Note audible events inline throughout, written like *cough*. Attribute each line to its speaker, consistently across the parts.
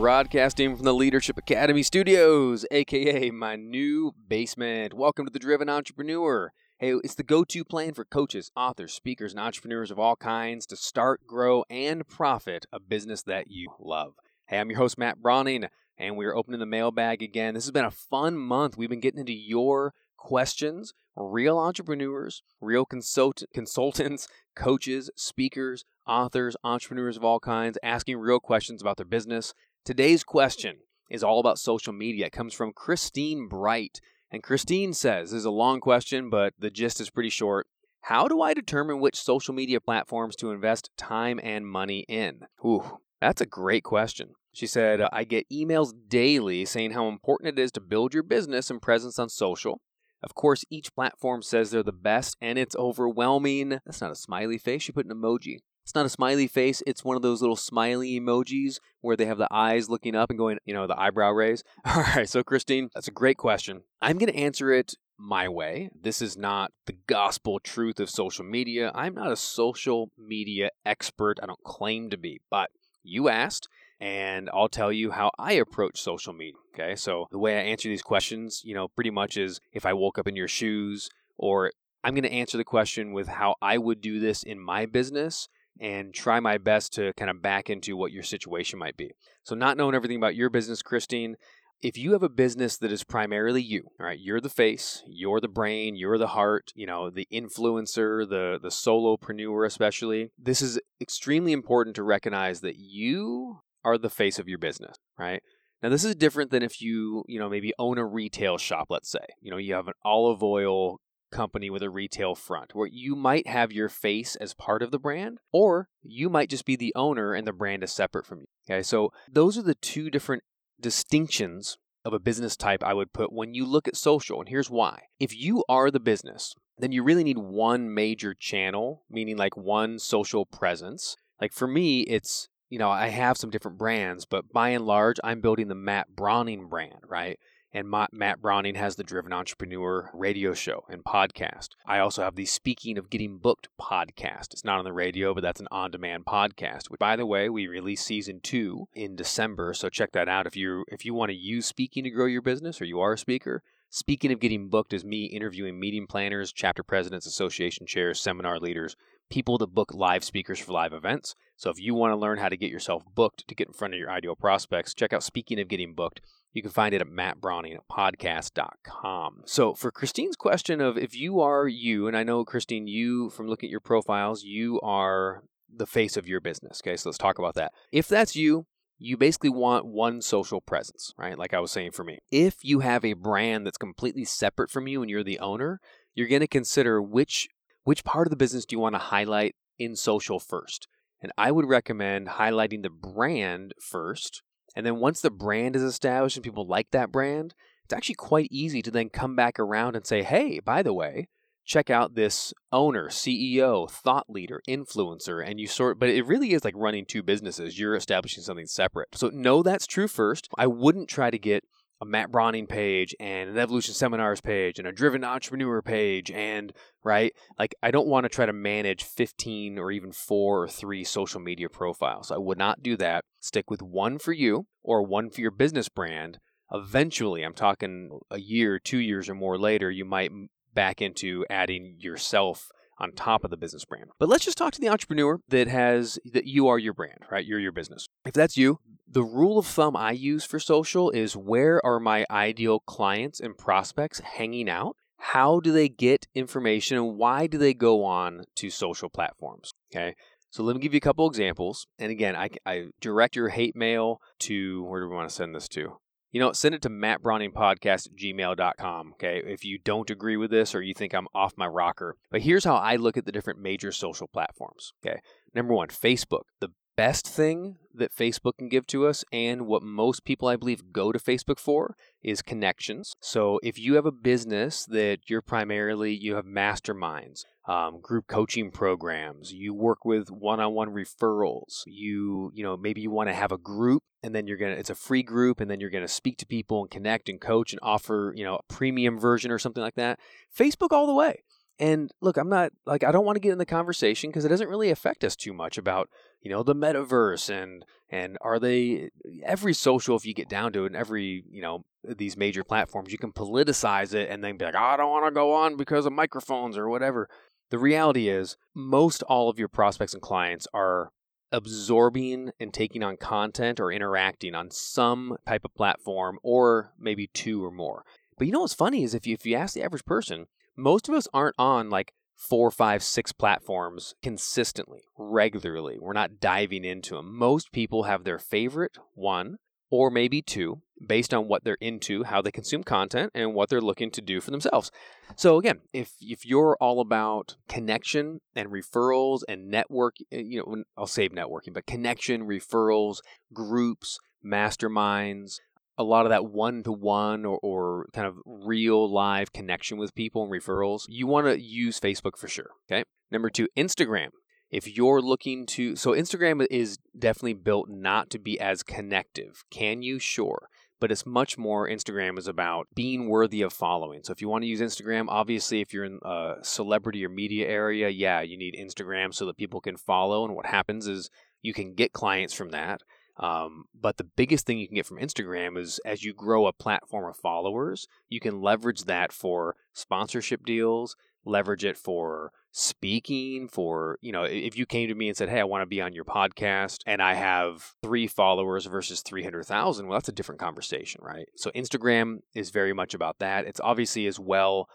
Speaker 1: Broadcasting from the Leadership Academy studios, aka my new basement. Welcome to the Driven Entrepreneur. Hey, it's the go to plan for coaches, authors, speakers, and entrepreneurs of all kinds to start, grow, and profit a business that you love. Hey, I'm your host, Matt Brauning, and we're opening the mailbag again. This has been a fun month. We've been getting into your questions. Real entrepreneurs, real consult- consultants, coaches, speakers, authors, entrepreneurs of all kinds asking real questions about their business. Today's question is all about social media. It comes from Christine Bright. And Christine says, this is a long question, but the gist is pretty short. How do I determine which social media platforms to invest time and money in? Ooh, that's a great question. She said, I get emails daily saying how important it is to build your business and presence on social. Of course, each platform says they're the best and it's overwhelming. That's not a smiley face. She put an emoji. It's not a smiley face. It's one of those little smiley emojis where they have the eyes looking up and going, you know, the eyebrow raise. *laughs* All right. So, Christine, that's a great question. I'm going to answer it my way. This is not the gospel truth of social media. I'm not a social media expert. I don't claim to be, but you asked and I'll tell you how I approach social media. Okay. So the way I answer these questions, you know, pretty much is if I woke up in your shoes, or I'm going to answer the question with how I would do this in my business and try my best to kind of back into what your situation might be. So, not knowing everything about your business, Christine, if you have a business that is primarily you, all right, you're the face, you're the brain, you're the heart, you know, the influencer, the the solopreneur especially, this is extremely important to recognize that you are the face of your business, right? Now this is different than if you, you know, maybe own a retail shop, let's say. You know, you have an olive oil company with a retail front where you might have your face as part of the brand or you might just be the owner and the brand is separate from you. Okay? So those are the two different distinctions of a business type I would put when you look at social and here's why. If you are the business, then you really need one major channel, meaning like one social presence. Like for me, it's you know, I have some different brands, but by and large, I'm building the Matt Brauning brand, right? And Matt Brauning has the Driven Entrepreneur radio show and podcast. I also have the Speaking of Getting Booked podcast. It's not on the radio, but that's an on demand podcast. Which, by the way, we release season two in December. So check that out if you if you want to use speaking to grow your business or you are a speaker. Speaking of Getting Booked is me interviewing meeting planners, chapter presidents, association chairs, seminar leaders, people that book live speakers for live events. So if you want to learn how to get yourself booked to get in front of your ideal prospects, check out Speaking of Getting Booked. You can find it at mattbrauning.podcast.com. So for Christine's question of if you are you, and I know Christine, you from looking at your profiles, you are the face of your business. Okay, so let's talk about that. If that's you, you basically want one social presence, right? Like I was saying for me. If you have a brand that's completely separate from you and you're the owner, you're going to consider which which part of the business do you want to highlight in social first? And I would recommend highlighting the brand first and then once the brand is established and people like that brand, it's actually quite easy to then come back around and say, hey, by the way, check out this owner, CEO, thought leader, influencer, and you sort but it really is like running two businesses. You're establishing something separate. So know that's true first. I wouldn't try to get a Matt Brauning page and an Evolution Seminars page and a Driven Entrepreneur page and right like I don't want to try to manage 15 or even 4 or 3 social media profiles. I would not do that. Stick with one for you or one for your business brand. Eventually, I'm talking a year, 2 years or more later, you might back into adding yourself on top of the business brand. But let's just talk to the entrepreneur that has that you are your brand, right? You're your business. If that's you, the rule of thumb I use for social is where are my ideal clients and prospects hanging out? How do they get information and why do they go on to social platforms? Okay. So let me give you a couple examples. And again, I, I direct your hate mail to where do we want to send this to? you know, send it to mattbrauningpodcast at gmail.com, okay, if you don't agree with this or you think I'm off my rocker. But here's how I look at the different major social platforms, okay. Number one, Facebook, the best thing that Facebook can give to us and what most people I believe go to Facebook for is connections. So if you have a business that you're primarily you have masterminds, um, group coaching programs, you work with one-on-one referrals, you you know maybe you want to have a group and then you're gonna it's a free group and then you're gonna speak to people and connect and coach and offer you know a premium version or something like that. Facebook all the way. And look, I'm not like I don't want to get in the conversation because it doesn't really affect us too much about you know the metaverse and and are they every social if you get down to it and every you know these major platforms you can politicize it and then be like oh, I don't want to go on because of microphones or whatever. The reality is most all of your prospects and clients are absorbing and taking on content or interacting on some type of platform or maybe two or more. But you know what's funny is if you if you ask the average person most of us aren't on like four, five, six platforms consistently, regularly. We're not diving into them. Most people have their favorite one or maybe two based on what they're into, how they consume content, and what they're looking to do for themselves. So again, if if you're all about connection and referrals and network, eh, you know, I'll save networking, but connection, referrals, groups, masterminds, a lot of that one to one or kind of real live connection with people and referrals, you want to use Facebook for sure. Okay. Number two, Instagram. If you're looking to, so Instagram is definitely built not to be as connective. Can you? Sure. But it's much more, Instagram is about being worthy of following. So if you want to use Instagram, obviously, if you're in a celebrity or media area, yeah, you need Instagram so that people can follow. And what happens is you can get clients from that. Um, but the biggest thing you can get from Instagram is as you grow a platform of followers, you can leverage that for sponsorship deals, leverage it for speaking for you know if you came to me and said hey i want to be on your podcast and i have three followers versus 300000 well that's a different conversation right? So instagram is very much about that. It's obviously as well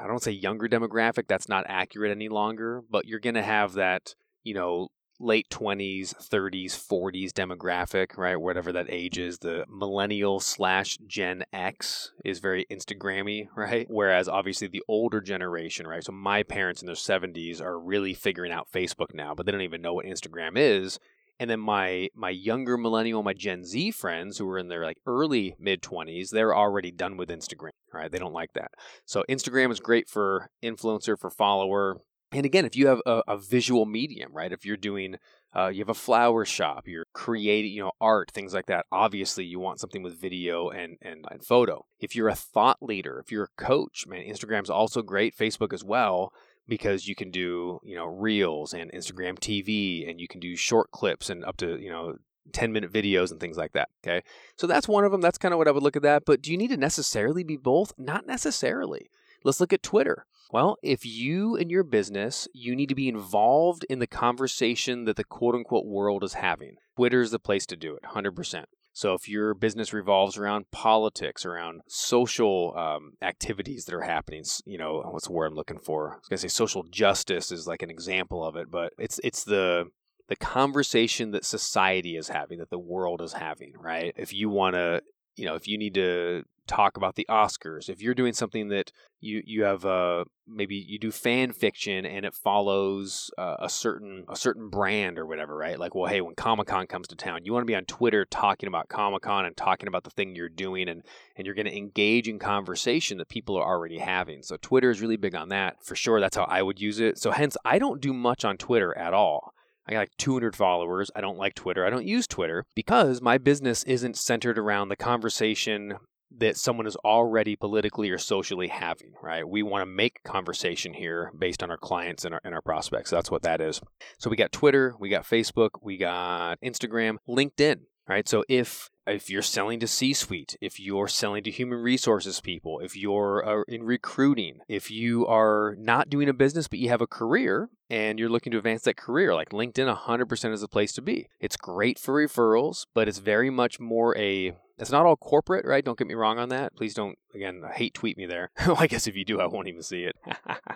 Speaker 1: i don't say younger demographic that's not accurate any longer but you're going to have that you know late 20s, 30s, 40s demographic, right? Whatever that age is. The millennial slash Gen X is very Instagrammy, *laughs* right? Whereas obviously the older generation, right? So my parents in their 70s are really figuring out Facebook now, but they don't even know what Instagram is. And then my my younger millennial, my Gen Z friends who are in their like early mid 20s, they're already done with Instagram, right? They don't like that. So Instagram is great for influencer, for follower, and again, if you have a, a visual medium, right? If you're doing, uh, you have a flower shop, you're creating, you know, art, things like that. Obviously, you want something with video and, and and photo. If you're a thought leader, if you're a coach, man, Instagram's also great. Facebook as well because you can do you know reels and Instagram TV, and you can do short clips and up to you know 10 minute videos and things like that. Okay. So that's one of them. That's kind of what I would look at that. But do you need to necessarily be both? Not necessarily. Let's look at Twitter. Well, if you and your business, you need to be involved in the conversation that the quote unquote world is having. Twitter is the place to do it, 100%. So if your business revolves around politics, around social um, activities that are happening, you know, what's the word I'm looking for? I was gonna say social justice is like an example of it, but it's it's the the conversation that society is having, that the world is having, right? If you want to, you know, if you need to talk about the Oscars, if you're doing something that you you have uh, maybe you do fan fiction and it follows uh, a certain a certain brand or whatever, right? Like, well, hey, when Comic Con comes to town, you want to be on Twitter talking about Comic Con and talking about the thing you're doing, and and you're going to engage in conversation that people are already having. So Twitter is really big on that for sure. That's how I would use it. So hence, I don't do much on Twitter at all. I got like 200 followers. I don't like Twitter. I don't use Twitter because my business isn't centered around the conversation that someone is already politically or socially having, right? We want to make conversation here based on our clients and our, and our prospects. That's what that is. So we got Twitter, we got Facebook, we got Instagram, LinkedIn, right? So if if you're selling to C-suite, if you're selling to human resources people, if you're uh, in recruiting, if you are not doing a business but you have a career and you're looking to advance that career, like LinkedIn 100% is the place to be. It's great for referrals, but it's very much more a it's not all corporate, right? Don't get me wrong on that. Please don't again, I hate tweet me there. *laughs* well, I guess if you do, I won't even see it.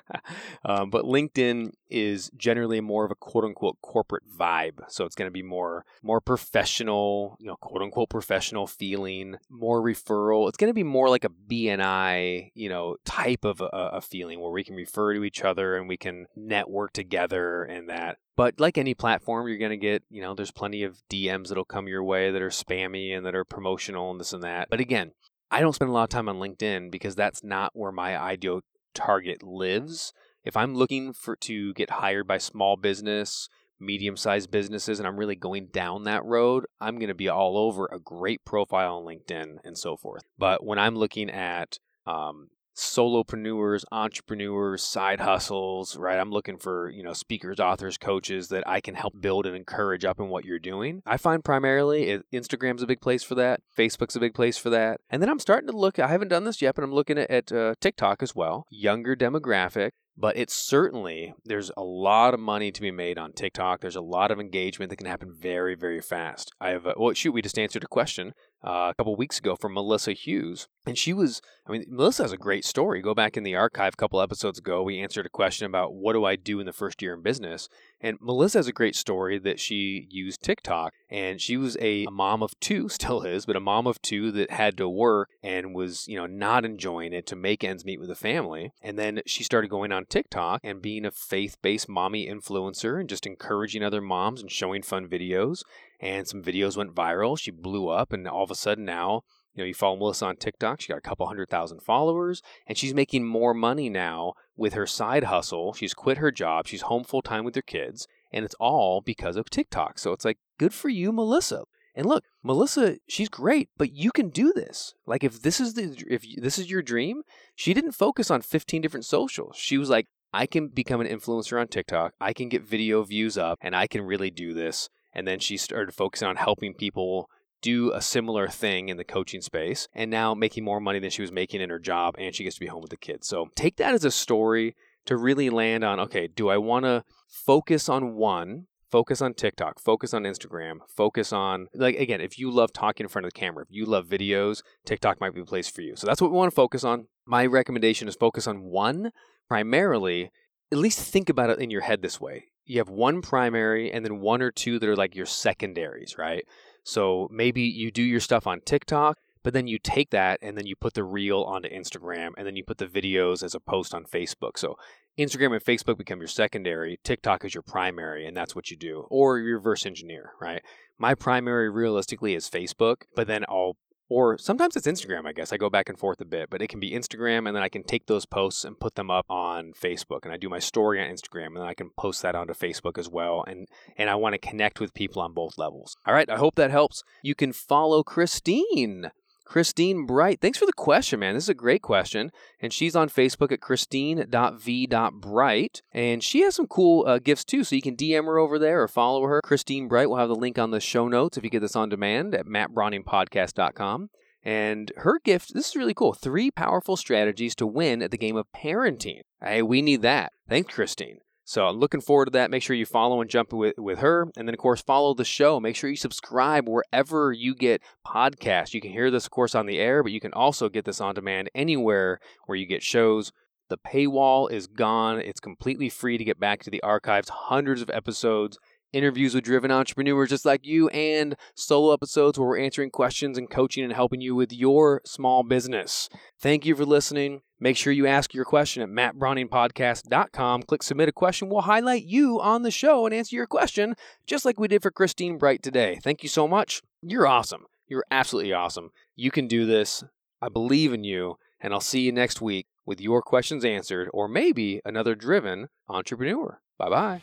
Speaker 1: *laughs* um, but LinkedIn is generally more of a quote unquote corporate vibe. So it's going to be more more professional, you know, quote unquote professional feeling, more referral. It's going to be more like a BNI, you know, type of a, a feeling where we can refer to each other and we can network together and that. But like any platform, you're going to get, you know, there's plenty of DMs that'll come your way that are spammy and that are promotional and this and that. But again, I don't spend a lot of time on LinkedIn because that's not where my ideal target lives. If I'm looking for to get hired by small business, medium sized businesses, and I'm really going down that road, I'm going to be all over a great profile on LinkedIn and so forth. But when I'm looking at um, solopreneurs, entrepreneurs, side hustles, right? I'm looking for, you know, speakers, authors, coaches that I can help build and encourage up in what you're doing. I find primarily Instagram's a big place for that. Facebook's a big place for that. And then I'm starting to look, I haven't done this yet, but I'm looking at, at uh, TikTok as well. Younger demographic but it's certainly there's a lot of money to be made on TikTok. There's a lot of engagement that can happen very, very fast. I have a, well, shoot, we just answered a question uh, a couple weeks ago from Melissa Hughes, and she was, I mean, Melissa has a great story. Go back in the archive a couple episodes ago. We answered a question about what do I do in the first year in business, and Melissa has a great story that she used TikTok, and she was a mom of two, *laughs* still is, but a mom of two that had to work and was, you know, not enjoying it to make ends meet with the family, and then she started going on TikTok and being a faith-based mommy influencer and just encouraging other moms and showing fun videos and some videos went viral. She blew up, and all of a sudden now, you know, you follow Melissa on TikTok. She got a couple hundred thousand followers, and she's making more money now with her side hustle. She's quit her job. She's home full time with her kids, and it's all because of TikTok. So it's like, good for you, Melissa. And look, Melissa, she's great, but you can do this. Like if this is the if this is your dream, she didn't focus on 15 different socials. She was like, I can become an influencer on TikTok. I can get video views up and I can really do this. And then she started focusing on helping people do a similar thing in the coaching space and now making more money than she was making in her job and she gets to be home with the kids. So take that as a story to really land on okay, do I want to focus on one? Focus on TikTok, focus on Instagram, focus on, like, again, if you love talking in front of the camera, if you love videos, TikTok might be the place for you. So that's what we want to focus on. My recommendation is focus on one primarily. At least think about it in your head this way you have one primary and then one or two that are like your secondaries, right? So maybe you do your stuff on TikTok, but then you take that and then you put the reel onto Instagram and then you put the videos as a post on Facebook. So Instagram and Facebook become your secondary, TikTok is your primary, and that's what you do. Or you reverse engineer, right? My primary realistically is Facebook, but then I'll or sometimes it's Instagram, I guess. I go back and forth a bit, but it can be Instagram, and then I can take those posts and put them up on Facebook. And I do my story on Instagram, and then I can post that onto Facebook as well. And and I want to connect with people on both levels. All right, I hope that helps. You can follow Christine Christine Bright, thanks for the question, man. This is a great question. And she's on Facebook at christine.v.bright. And she has some cool uh, gifts too. So you can DM her over there or follow her. Christine Bright, we'll have the link on the show notes if you get this on demand at mattbrauningpodcast.com. And her gift, this is really cool. Three powerful strategies to win at the game of parenting. Hey, we need that. Thanks, Christine. So I'm looking forward to that. Make sure you follow and jump with, with her. And then, of course, follow the show. Make sure you subscribe wherever you get podcasts. You can hear this, of course, on the air, but you can also get this on demand anywhere where you get shows. The paywall is gone. It's completely free to get back to the archives, hundreds of episodes interviews with driven entrepreneurs just like you, and solo episodes where we're answering questions and coaching and helping you with your small business. Thank you for listening. Make sure you ask your question at mattbrauningpodcast.com. Click submit a question. We'll highlight you on the show and answer your question, just like we did for Christine Bright today. Thank you so much. You're awesome. You're absolutely awesome. You can do this. I believe in you, and I'll see you next week with your questions answered, or maybe another driven entrepreneur. Bye bye.